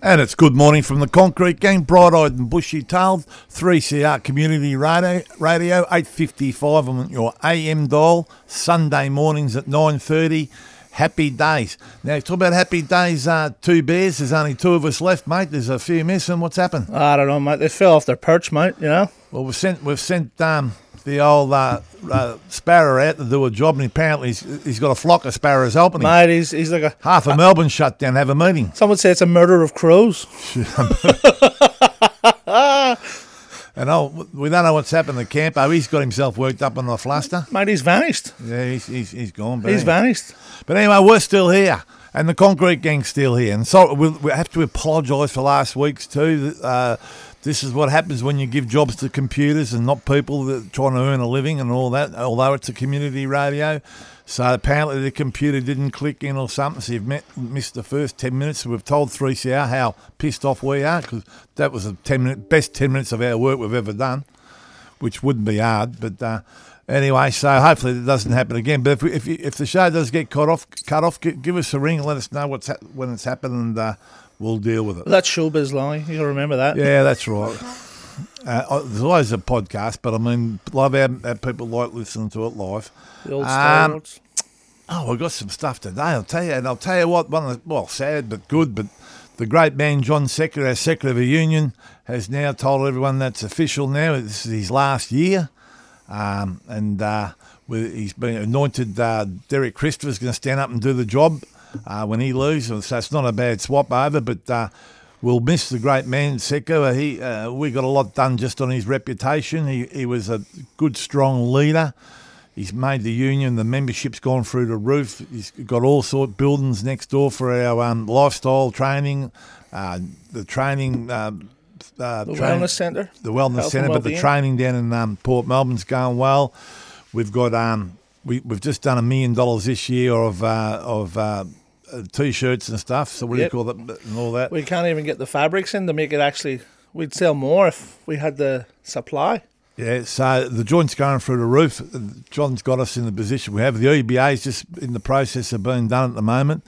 And it's good morning from the Concrete Gang, bright-eyed and bushy-tailed, 3CR Community Radio, Radio 855 on your AM dial, Sunday mornings at 9.30. Happy days. Now, talk about happy days, uh, two bears. There's only two of us left, mate. There's a few missing. What's happened? I don't know, mate. They fell off their perch, mate. You know. Well, we've sent we've sent um, the old uh, uh, sparrow out to do a job, and apparently he's, he's got a flock of sparrows helping him. Mate, he's, he's like a. Half of Melbourne shut down, have a meeting. Someone say it's a murder of crows. And oh, we don't know what's happened to Campo. He's got himself worked up on the fluster. Mate, he's vanished. Yeah, he's he's, he's gone. But He's anyway. vanished. But anyway, we're still here, and the concrete gang's still here. And so we, we have to apologise for last week's too. Uh, this is what happens when you give jobs to computers and not people that trying to earn a living and all that. Although it's a community radio, so apparently the computer didn't click in or something. So you've met, missed the first ten minutes. We've told 3CR how pissed off we are because that was the ten minute best ten minutes of our work we've ever done which wouldn't be hard. But uh, anyway, so hopefully it doesn't happen again. But if we, if, if the show does get cut off, cut off, give us a ring and let us know what's hap when it's happened, and uh, we'll deal with it. Well, that's showbiz lie. You got to remember that. Yeah, that's right. Uh, uh, there's always a podcast, but I mean, love how, how people like listening to it live. The old Um. Oh, we've got some stuff today. I'll tell you, and I'll tell you what. One of the, well, sad but good. But the great man John Setka, our Secretary of the Union, has now told everyone that's official. Now this is his last year, um, and uh, he's been anointed. Uh, Derek Christopher's going to stand up and do the job uh, when he loses. So it's not a bad swap over, but. Uh, We'll miss the great man Setka. He, uh, we got a lot done just on his reputation. He, he was a good, strong leader. He's made the union, the membership's gone through the roof. He's got all sort of buildings next door for our um, lifestyle training, uh, the training, um, uh, The train- wellness centre. the wellness Health centre, but the training down in um, Port Melbourne's going well. We've got um, we, we've just done a million dollars this year of uh, of uh, t-shirts and stuff. So what Yep. do you call that and all that? We can't even get the fabrics in to make it actually. We'd sell more if we had the supply. Yeah, so the joint's going through the roof. John's got us in the position we have. The EBA is just in the process of being done at the moment.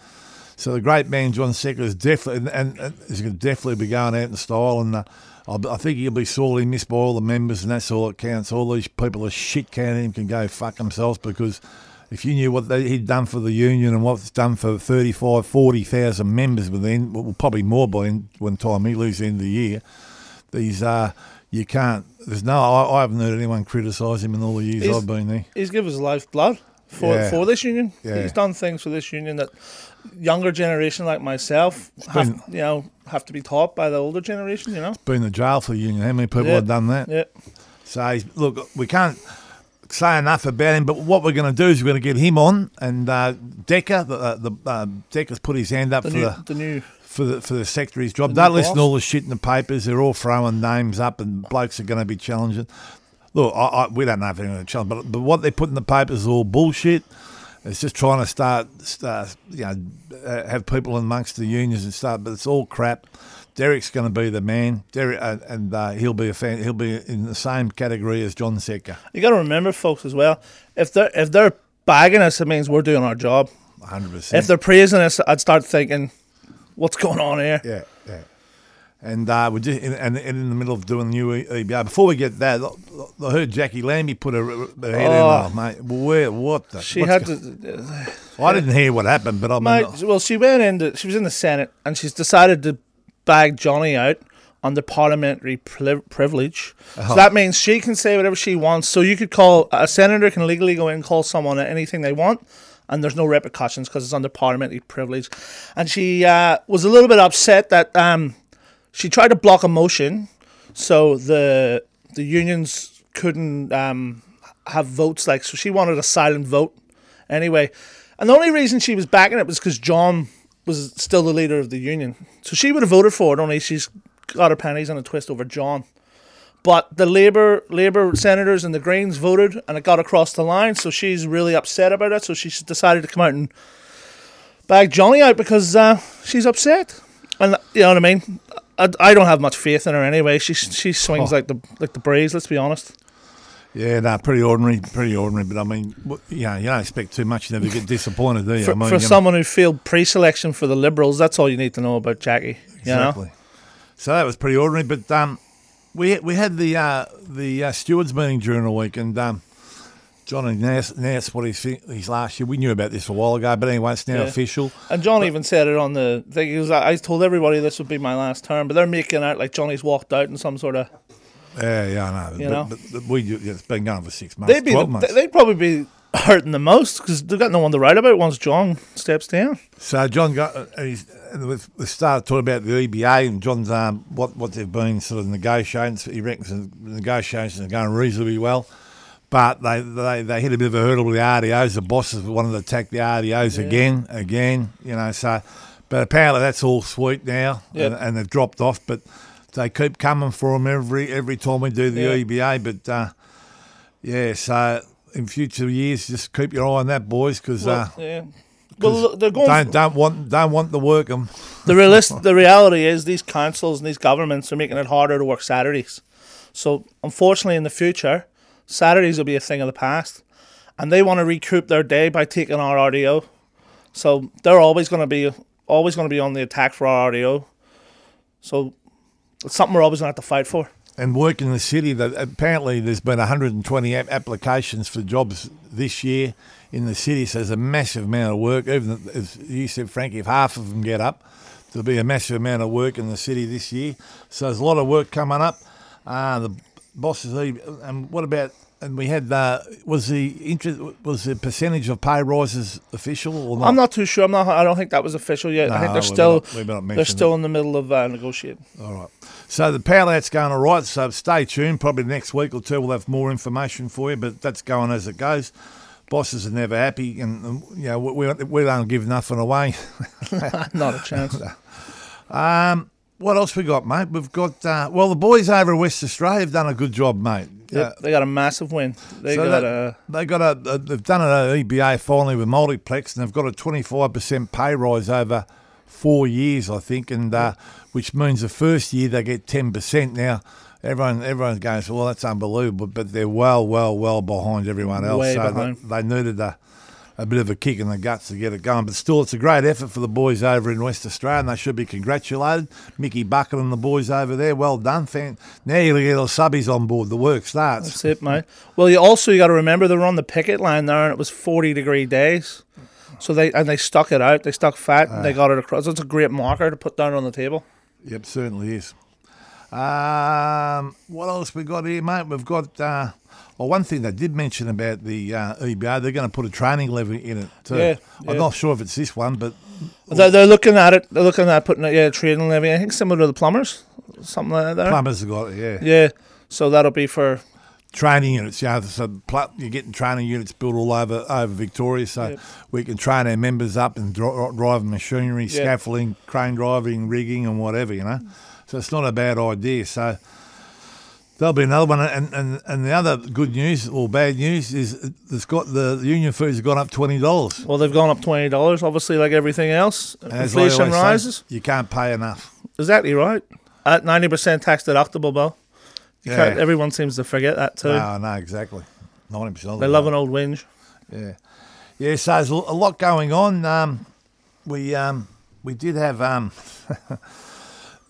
So the great man John Setka is definitely and, and is going to definitely be going out in style, and uh, I I think he'll be sorely missed by all the members, and that's all that counts. All these people are shit counting him can go fuck themselves because if you knew what they, he'd done for the union and what's done for 35, 40,000 members within, well, probably more by then when time he leaves the end of the year, these uh, you can't. There's no. I, I haven't heard anyone criticise him in all the years He's- I've been there. He's given his lifeblood for Yeah. for this union. Yeah. He's done things for this union that younger generation like myself have, been- you know have to be taught by the older generation. You know. Been in jail for the union. How many people Yeah. have done that? Yeah. So he's, look, we can't say enough about him. But what we're going to do is we're going to get him on, and uh, Decker, the, uh, the uh, Decker's put his hand up The for new, the the new. for the for the secretary's job. The Don't listen to all the shit in the papers. They're all throwing names up, and blokes are going to be challenging. Look, I, I, we don't know if they're going to challenge, but, but what they put in the papers is all bullshit. It's just trying to start, start you know, uh, have people amongst the unions and stuff, but it's all crap. Derek's going to be the man, Derek, uh, and uh, he'll be a fan. He'll be in the same category as John Setka, You got to remember, folks, as well. If they're if they're bagging us, it means we're doing our job. hundred percent. If they're praising us, I'd start thinking, what's going on here? Yeah, yeah. And uh, we're just in, and, and in the middle of doing the new EBA. Before we get that, I heard Jacqui Lambie put her, her head Oh. in. Oh, mate, where? What? The, She what's had go- to. I didn't hear what happened, but I mean, Mate, well, she went into. She was in the Senate, and she's decided to bag Johnny out on the parliamentary pri- privilege. So that means she can say whatever she wants. So you could call a senator can legally go in and call someone anything they want, and there's no repercussions because it's under parliamentary privilege. And she uh, was a little bit upset that um, she tried to block a motion, so the the unions couldn't um, have votes. Like, so she wanted a silent vote anyway. And the only reason she was backing it was because John was still the leader of the union. So she would have voted for it, only she's got her pennies on a twist over John. But the Labour Labour senators and the Greens voted, and it got across the line. So she's really upset about it. So she decided to come out and bag Johnny out because uh, she's upset. And you know what I mean. I, I don't have much faith in her anyway. She she swings Oh. like the like the breeze. Let's be honest. Yeah, no, pretty ordinary, pretty ordinary. But I mean, yeah, you don't expect too much. You never get disappointed, do you? For, I mean, for you know, someone who failed pre-selection for the Liberals, that's all you need to know about Jacqui. You know? exactly. So that was pretty ordinary. But um, we we had the uh, the uh, stewards meeting during the week, and um, Johnny Nass, Nass what he's, his last year. We knew about this a while ago, but anyway, it's now Yeah. official. And John even said it on the thing. He was I told everybody this would be my last term, but they're making out like Johnny's walked out in some sort of. Yeah, yeah, I know. You but, know? But, but we it's been going for six months, They'd be twelve the, months. they'd probably be hurting the most because they've got no one to write about once John steps down. So John got uh, he's, we we started talking about the EBA and John's um, what what they've been sort of negotiations. He reckons the negotiations are going reasonably well, but they they, they hit a bit of a hurdle with the RDOs. The bosses wanted to attack the RDOs again, again. You know, so but apparently that's all sweet now, Yep. and, and they've dropped off. But they keep coming for them every every time we do the Yeah. EBA. But uh, yeah, so. In future years, just keep your eye on that, boys, because uh, yeah. Well, they're going. don't don't want don't want the work 'em. the realist, the reality is these councils and these governments are making it harder to work Saturdays. So unfortunately, in the future, Saturdays will be a thing of the past, and they want to recoup their day by taking our RDO. So they're always going to be always going to be on the attack for our RDO. So it's something we're always going to have to fight for. and work in the city. That apparently there's been 120 applications for jobs this year in the city. So there's a massive amount of work. Even as you said, Frankie, if half of them get up, there'll be a massive amount of work in the city this year. So there's a lot of work coming up. Uh, the bosses, and what about? And we had uh, was the interest was the percentage of pay rises official or not? I'm not too sure. I'm not. I don't think that was official yet. I think they're still not- they're still it. in the middle of uh, negotiating. All right. So the power out's going all right. So stay tuned. Probably next week or two we'll have more information for you. But that's going as it goes. Bosses are never happy, and um, you know we we we don't give nothing away. Not a chance. Um, what else we got, mate? We've got uh, well the boys over in West Australia have done a good job, mate. Yep, they got a massive win. They So got that- a they got a, they've done an EBA finally with Multiplex, and they've got a twenty five percent pay rise over four years, I think, and uh, which means the first year they get ten percent. Now everyone everyone's going, well, that's unbelievable, but they're well, well, well behind everyone else. Way so they- They, needed a. A bit of a kick in the guts to get it going, but still, it's a great effort for the boys over in West Australia, and they should be congratulated. Mickey Buchan and the boys over there, well done. Fan. Now you get all subbies on board. The work starts. That's it, mate. Well, you also you got to remember they were on the picket line there, and it was forty degree days. So they and they stuck it out. They stuck fat. and they ah. got it across. It's a great marker to put down on the table. Yep, certainly is. Um, what else we got here, mate? We've got. Uh, well, one thing they did mention about the uh, EBA, they're going to put a training levy in it too. Yeah, I'm yeah. not sure if it's this one, but They're, they're looking at it. They're looking at putting a yeah, trading levy. I think similar to the plumbers, something like that. Plumbers have got it. Yeah, Yeah. So that'll be for training units. Yeah, so you're getting training units built all over over Victoria, so Yep. we can train our members up and dri- driving machinery, scaffolding, crane driving, rigging, and whatever. You know, so it's not a bad idea. So. There'll be another one, and, and, and the other good news or bad news is it's got the union fees have gone up twenty dollars. well, they've gone up twenty dollars. Obviously, like everything else, inflation rises. you can't pay enough. Exactly right. At ninety percent tax deductible, Bill. Yeah. everyone seems to forget that too. No, no, exactly. Ninety percent. they love an old whinge. Yeah, yeah. So there's a a lot going on. Um, we um, we did have um,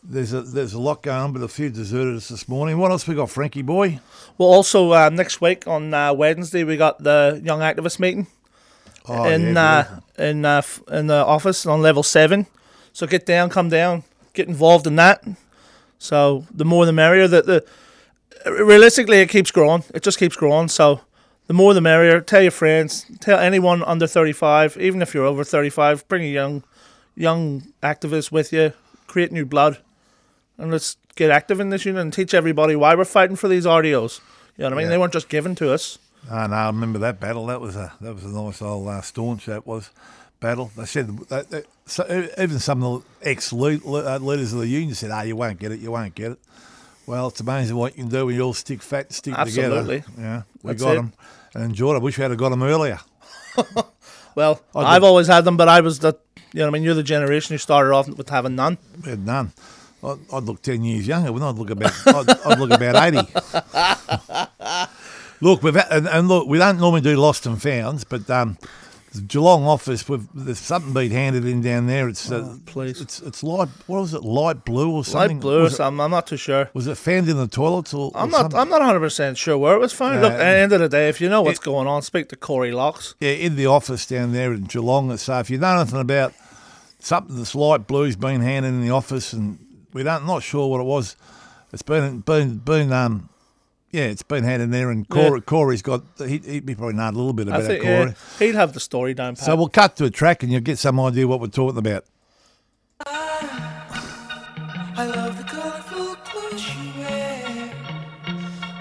there's a there's a lot going on, but a few deserted us this morning. What else we got, Frankie boy? Well, also uh, next week on uh, Wednesday we got the young activist meeting Oh, in yeah, uh, in uh, f- in the office on level seven. So get down, come down, get involved in that. So the more the merrier. That the realistically it keeps growing. It just keeps growing. So the more the merrier. Tell your friends. Tell anyone under thirty five. Even if you're over thirty five, bring a young young activist with you. Create new blood, and let's get active in this unit and teach everybody why we're fighting for these RDOs. You know what I mean? Yeah. They weren't just given to us. Oh, no, I remember that battle. That was a that was a nice old uh, staunch. That was battle. They said that, that, so even some of the ex uh, leaders of the union said, "Ah, you won't get it. You won't get it." Well, it's amazing what you can do when you all stick fat, and stick Absolutely. together. Yeah, we That's got it. them and enjoyed. I wish we had got them earlier. Well, I've always had them, but I was the, you know, I mean, you're the generation who started off with having none. We had none. I'd, I'd look ten years younger. I'd look about, I'd, I'd look about eighty. look, we've had, and, and look, we don't normally do lost and founds, but um, the Geelong office, we've, there's something been handed in down there. It's uh, Oh, please. it's it's light. What was it? Light blue or something? Light blue or was it, something. I'm not too sure. was it found in the toilets or? I'm or not. something? I'm not 100 percent sure where it was found. Look, at the end of the day, if you know what's It- going on, speak to Corey Locks. Yeah, in the office down there in Geelong. So if you know anything about something that's light blue's been handed in the office, and we don't not sure what it was. It's been been been um. Yeah, it's been handed in there, and Corey, Corey's got. He, he probably know a little bit about think Corey. yeah, he'd have the story down. Pat. So we'll cut to a track, and you'll get some idea what we're talking about. I love the colorful clothes she wears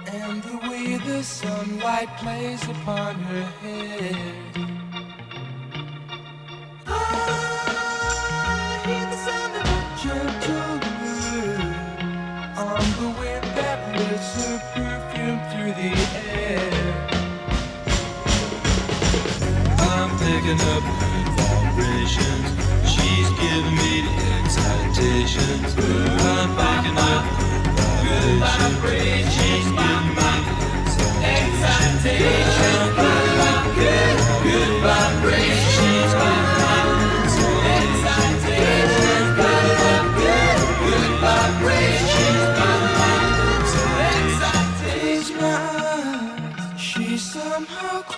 and the way the sunlight plays upon her hair. Lifts her perfume through the air. I'm picking up good vibrations. She's giving me the excitations. I'm picking up good vibrations. She's giving me the excitations.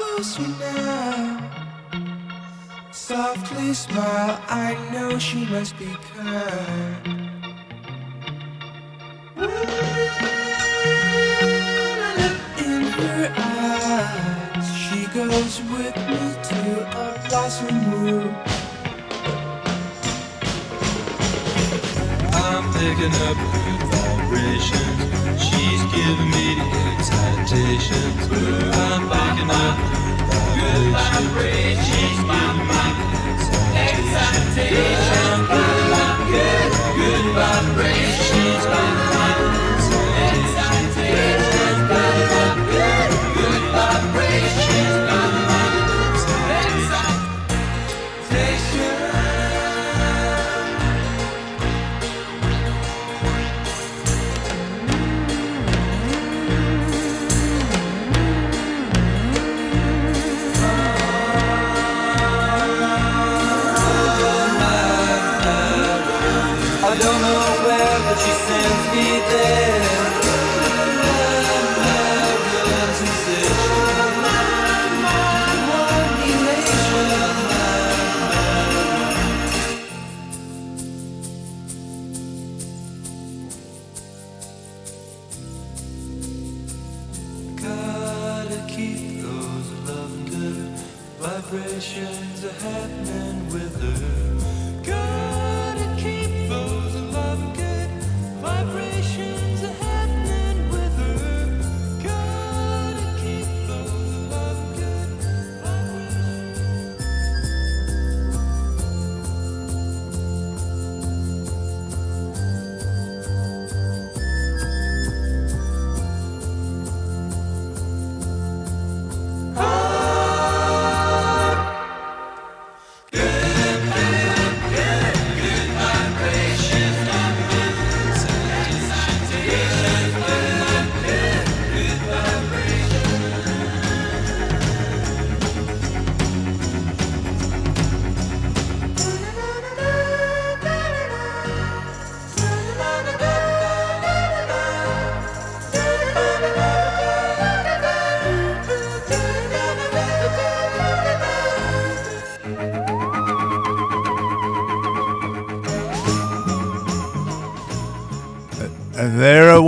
Closer now. Softly smile, I know she must be kind. Goes with me to a blossom room. I'm picking up good vibrations. She's giving me excitations. I'm picking up good vibrations. She's giving me excitations. Good, good vibrations. She's giving me there.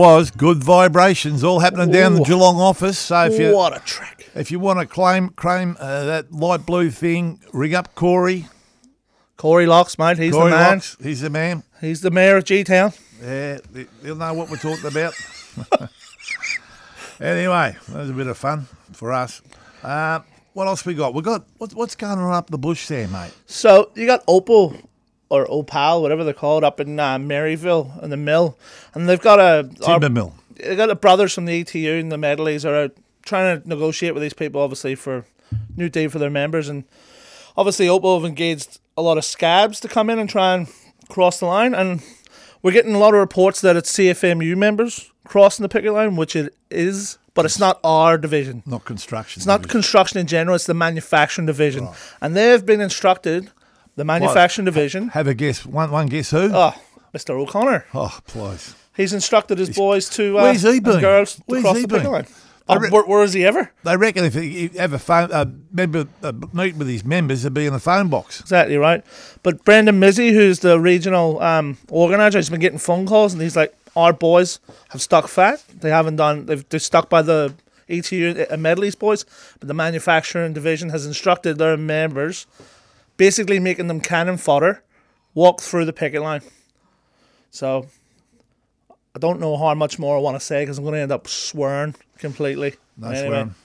Was, good vibrations, all happening down the Geelong office. So if you What a track. if you want to claim claim uh, that light blue thing, ring up Corey. Corey Locks, mate. He's Corey the man. Locks, he's the man. He's the mayor of G Town. Yeah, he- he'll know what we're talking about. anyway, that was a bit of fun for us. Uh, what else we got? We got what, what's going on up the bush there, mate? So you got Opal or Opal, whatever they're called, up in uh, Maryvale in the mill, and they've got a Timber mill. they got the brothers from the ETU and the Medleys are out trying to negotiate with these people, obviously for new deal for their members, and obviously Opal have engaged a lot of scabs to come in and try and cross the line, and we're getting a lot of reports that it's CFMEU members crossing the picket line, which it is, but it's not our division. Not construction. It's not division. construction in general; it's the manufacturing division, and they've been instructed. The manufacturing division. Have a guess. One one guess who? Oh, Mr. O'Connor. oh, please. He's instructed his boys to uh, Where's he and been? girls to Where's cross he the been? line. Oh, re- where, where is he ever? They reckon if he ever have a phone, uh, member uh, meet with his members, he'd be in the phone box. Exactly right. But Brendan Mizzy, who's the regional um, organizer, has been getting phone calls, and he's like, "Our boys have stuck fat. They haven't done. They've they're stuck by the ETU uh, Medleys boys, but the manufacturing division has instructed their members, basically making them cannon fodder, walk through the picket line. So." I don't know how much more I want to say because I'm going to end up swearing completely. No Anyway, swearing.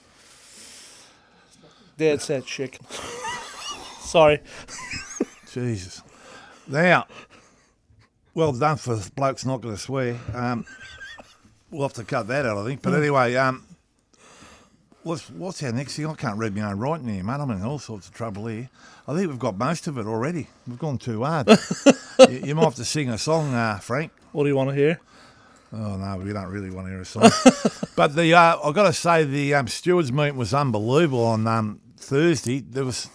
Dead set chicken. Sorry. Jesus. Now, well done for blokes not going to swear. Um, we'll have to cut that out, I think. But anyway, um, what's, what's our next thing? I can't read my own writing here, man. I'm in all sorts of trouble here. I think we've got most of it already. We've gone too hard. you, you might have to sing a song, uh, Frank. What do you want to hear? Oh no, we don't really want to hear a song. but the uh, I've got to say the um, stewards meeting was unbelievable on um, Thursday. There was,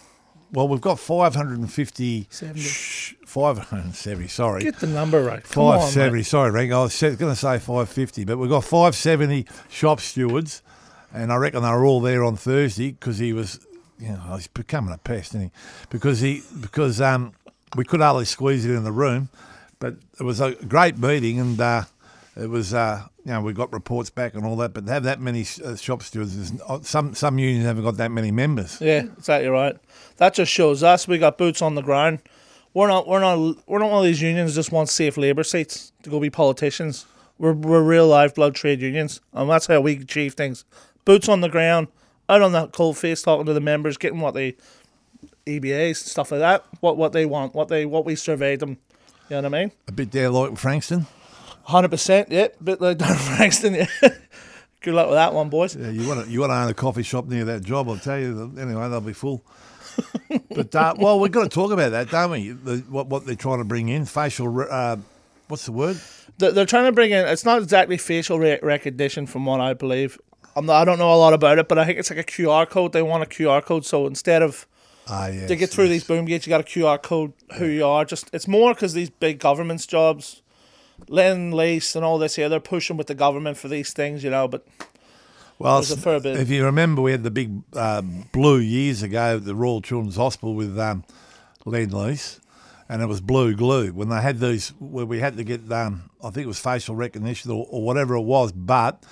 well, we've got 550, Seventy. shh, 570. Sorry, Get the number right. Come on, 570. mate. sorry, Rank. I was going to say 550, but we've got 570 shop stewards, and I reckon they were all there on Thursday because he was, you know, he's becoming a pest, isn't he? Because he because um we could hardly squeeze it in the room, but it was a great meeting, and uh, it was uh you know we got reports back and all that, but to have that many uh, shop stewards, some some unions haven't got that many members. Yeah, exactly right. That just shows us we got boots on the ground. We're not. We're not. We're not one of these unions just want safe labour seats to go be politicians. We're we're real live blood trade unions, and that's how we achieve things. Boots on the ground, out on that cold face, talking to the members, getting what they EBAs stuff like that. What what they want, what they what we surveyed them. You know what I mean? A bit there like Frankston. Hundred percent. Yeah, A bit like Frankston. Yeah. Good luck with that one, boys. Yeah, you want to you want to own a coffee shop near that job? I'll tell you. Anyway, they'll be full. but uh, well, we've got to talk about that, don't we? The, what what they're trying to bring in facial. Uh, what's the word? They're, they're trying to bring in. It's not exactly facial re- recognition, from what I believe. I'm not, I don't know a lot about it, but I think it's like a QR code. They want a QR code, so instead of Ah, yeah. to get through these boom gates, you got a QR code who you are. Just it's more because these big government's jobs, Lendlease and all this here, they're pushing with the government for these things, you know. But Well, there's a fair bit. if you remember, we had the big uh, blue years ago at the Royal Children's Hospital with um, Lendlease, and it was blue glue when they had these where we had to get um, I think it was facial recognition or, or whatever it was, but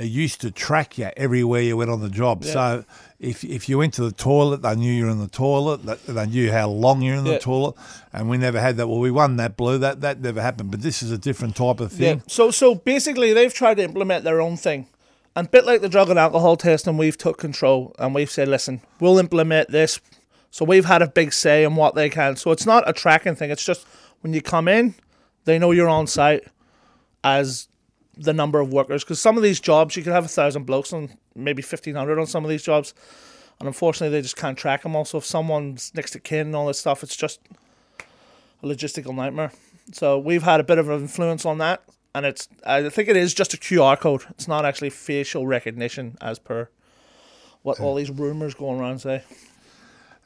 it used to track you everywhere you went on the job. Yeah. So if if you went to the toilet, they knew you were in the toilet. They knew how long you're in the toilet, and we never had that. Well, we won that blue. That that never happened. But this is a different type of Yeah. thing. So so basically, they've tried to implement their own thing, and a bit like the drug and alcohol testing, we've took control and we've said, listen, we'll implement this. So we've had a big say in what they can. So it's not a tracking thing. It's just when you come in, they know you're on site as the number of workers. Because some of these jobs, you could have a thousand blokes and maybe fifteen hundred on some of these jobs, and unfortunately, they just can't track them also if someone's next to kin and all this stuff, it's just a logistical nightmare. So we've had a bit of an influence on that, and it's I think it is just a QR code. It's not actually facial recognition as per what all these rumors going around say.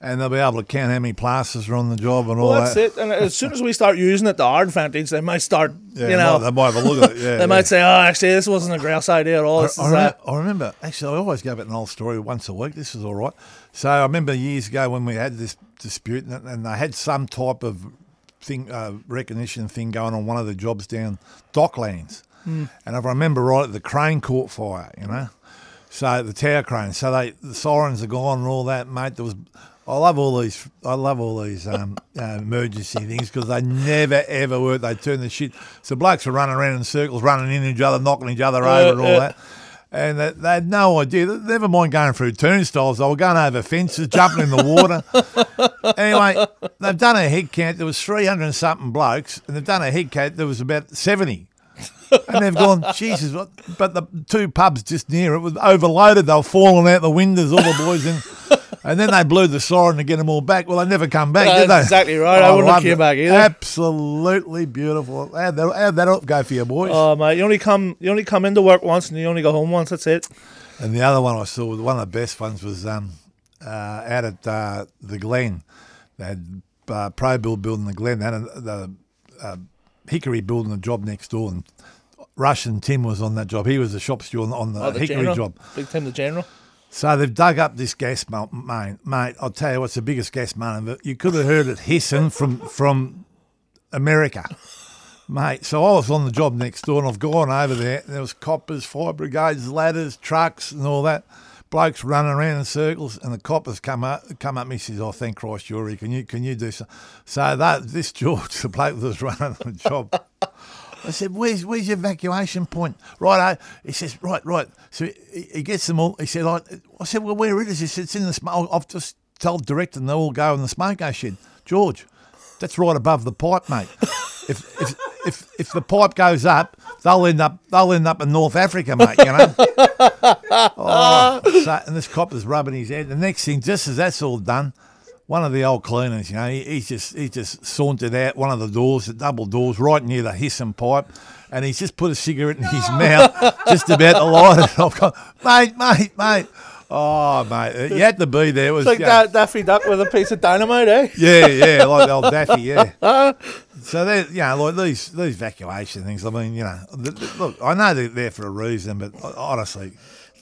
And they'll be able to count how many plasters are on the job and all Well, that's that. it. And as soon as we start using it to our advantage, they might start, Yeah, you know, they might have a look at it. Yeah, they yeah. might say, "Oh, actually, this wasn't a grouse idea at all. I, I, remember, I remember, actually, I always go to an old story once a week. This is all right. So I remember years ago when we had this dispute, and, and they had some type of thing, uh, recognition thing going on one of the jobs down Docklands. And if I remember right, the crane caught fire, you know. So the tower crane. So they the sirens are gone and all that, mate. There was. I love all these. I love all these um, uh, emergency things because they never ever work. They turn the shit. So blokes are running around in circles, running into each other, knocking each other over, and all that. And they, they had no idea. Never mind going through turnstiles. They were going over fences, jumping in the water. anyway, they've done a head count. There was three hundred and something blokes, and they've done a head count. There was about seventy and they've gone, Jesus, what? But the two pubs just near it was overloaded. They were falling out the windows, all the boys in. And then they blew the siren to get them all back. Well, they never come back, That's did they? exactly right. I wouldn't have came back either. Absolutely beautiful. How'd that, how'd that go for you, boys? Oh mate, you only come you only come into work once and you only go home once. That's it. And the other one I saw, one of the best ones was um, uh, out at uh, the Glen. They had uh, Probuild building the Glen. They had a, the uh, Hickory building a job next door, and Russian Tim was on that job. He was the shop steward on, on the, Oh, the Hickory general, job. Big Tim, the general. So they've dug up this gas main, mate. I'll tell you what's the biggest gas. But you could have heard it hissing from from America, mate. So I was on the job next door, and I've gone over there. And there was coppers, fire brigades, ladders, trucks, and all that. Blokes running around in circles, and the coppers come up. Come up. Me says, "Oh, thank Christ, you're. Can you can you do so?" So that this George, the bloke that was running the job. I said, "Where's where's your evacuation point?" Right, eh? he says, "Right, right." So he, he gets them all. He said, I, "I said, well, where it is?" He said, "It's in the smoke." I've just told director, and they all go in the smoke shed. George, that's right above the pipe, mate. if if if if the pipe goes up, they'll end up they'll end up in North Africa, mate. You know. oh, so, and this cop is rubbing his head. The next thing, just as that's all done. One of the old cleaners, you know, he, he's just he just sauntered out one of the doors, the double doors, right near the hissing pipe, and he's just put a cigarette in his mouth, just about to light it. I've gone, mate, mate, mate. Oh, mate, you had to be there. It was like you know, Daffy Duck with a piece of dynamite, eh? yeah, yeah, like the old Daffy, yeah. So they, you know, like these these evacuation things. I mean, you know, look, I know they're there for a reason, but honestly,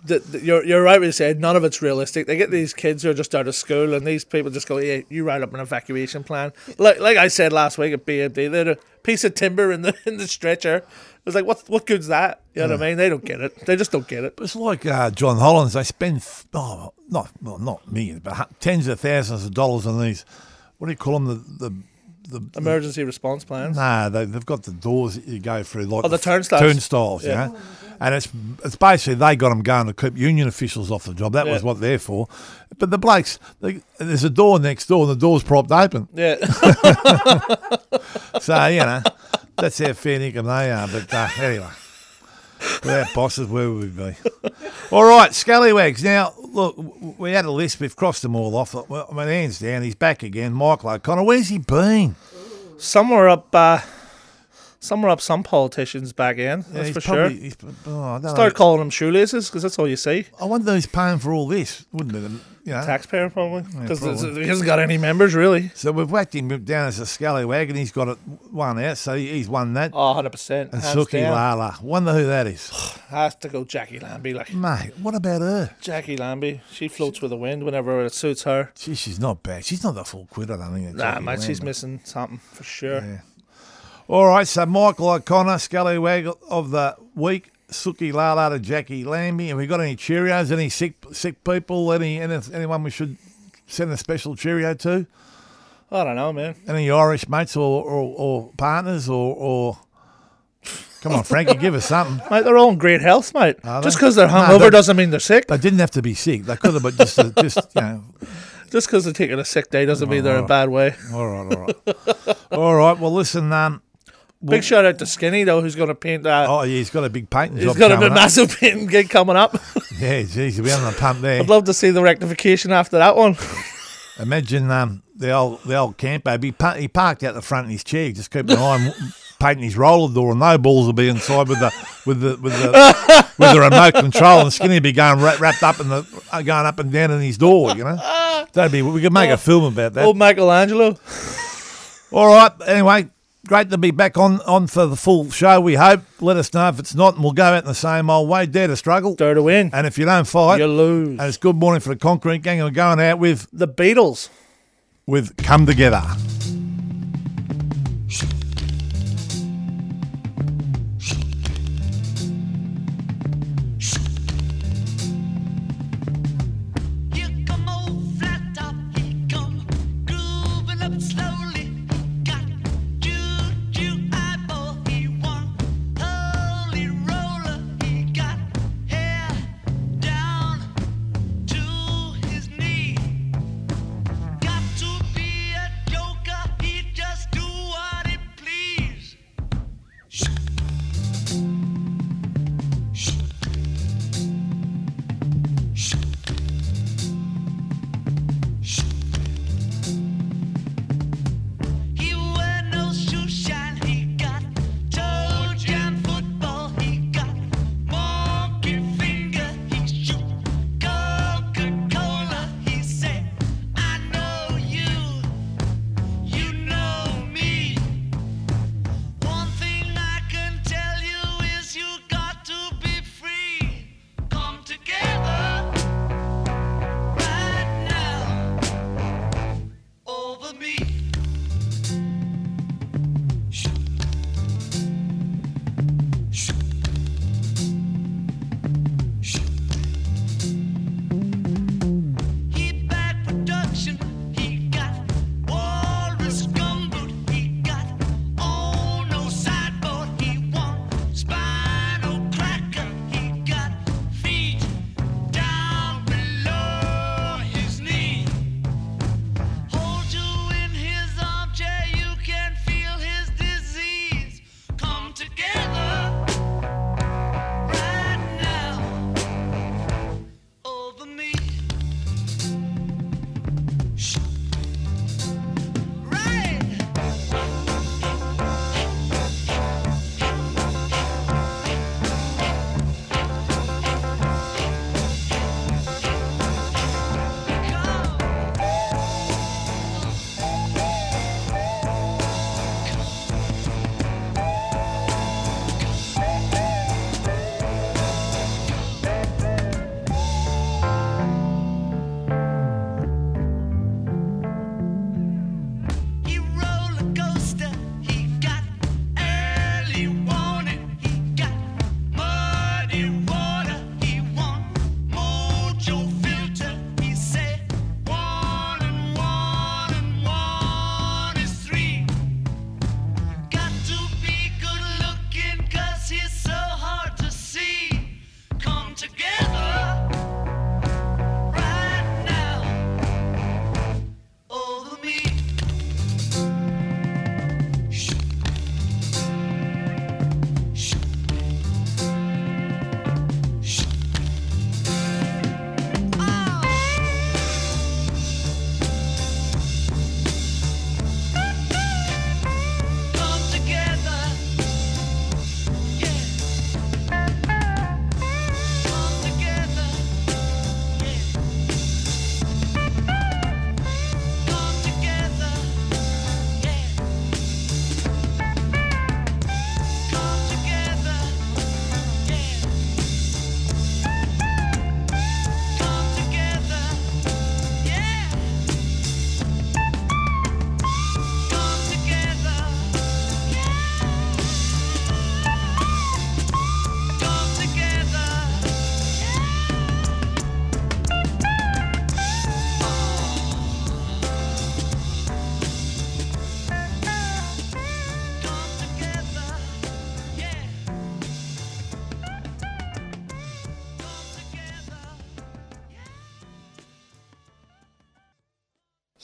the, the- you're you're right when you said none of it's realistic. They get these kids who are just out of school, and these people just go, "Yeah, you write up an evacuation plan." Like like I said last week at BMD, they had a piece of timber in the in the stretcher. It was like, what what good's that? You know what I mean? They don't get it. They just don't get it. it's like uh, John Holland. They spend oh, not well, not millions, but tens of thousands of dollars on these. What do you call them? The the the Emergency response plans. Nah, they, they've got the doors that you go through, like Oh, the turnstiles. Turnstiles, Yeah. you know. And it's it's basically they got them going to keep union officials off the job. That was what they're for. But the blokes, they, there's a door next door, and the door's propped open. Yeah. So you know, that's how fair income they are. But uh, anyway, without bosses, where would we be? All right, Scallywags. Now, look, we had a list. We've crossed them all off. I mean, hands down, he's back again. Michael O'Connor. Where's he been? somewhere up, uh, somewhere up, some politicians back in. Yeah, That's for probably- sure. oh, don't know. Start calling them shoelaces because that's all you see. I wonder who's paying for all this, wouldn't it? You know. Taxpayer probably because probably. he hasn't got any members really. So we've whacked him down as a scallywag, and he's got it one out. So he's won that. Oh, 100 percent. and Hands Suki down. Lala. Wonder who that is, Has to go Jacqui Lambie. Like mate. What about her? Jacqui Lambie, she floats with the wind whenever it suits her. Gee, she's not bad. She's not the full quid. I don't think. Nah, Jacqui mate, she's missing something for sure. Yeah. All right, so Michael O'Connor, scallywag of the week. Suki Lala to Jacqui Lambie. Have we got any Cheerios? Any sick sick people? Any, any anyone we should send a special Cheerio to? I don't know, man. Any Irish mates or, or, or partners or, or come on, Frankie, give us something. Mate, they're all in great health, mate. Just because they're No, hungover they- doesn't mean they're sick. They didn't have to be sick. They could have, but just just you know. Just because they're taking a sick day doesn't mean they're in a bad way. All right, all right, all right. Well, listen. Um, Big shout out to Skinny though, who's going to paint that. oh yeah, he's got a big painting He's job got a massive painting gig coming up. Yeah, geez, he'll be on the pump there. I'd love to see the rectification after that one. Imagine um, the old the old campo. He, pa- he parked out the front in his chair, just keeping an eye on painting his roller door, and no balls will be inside with the with the with the with the remote control, and Skinny will be going wra- wrapped up in the uh, going up and down in his door. You know, that'd be we could make a film about that. Old Michelangelo. All right. Anyway, great to be back on on for the full show. We hope. Let us know if it's not, and we'll go out in the same old way. Dare to struggle, Dare to win. and if you don't fight, You lose. and it's good morning for the concrete gang. We're going out with The Beatles. with come together.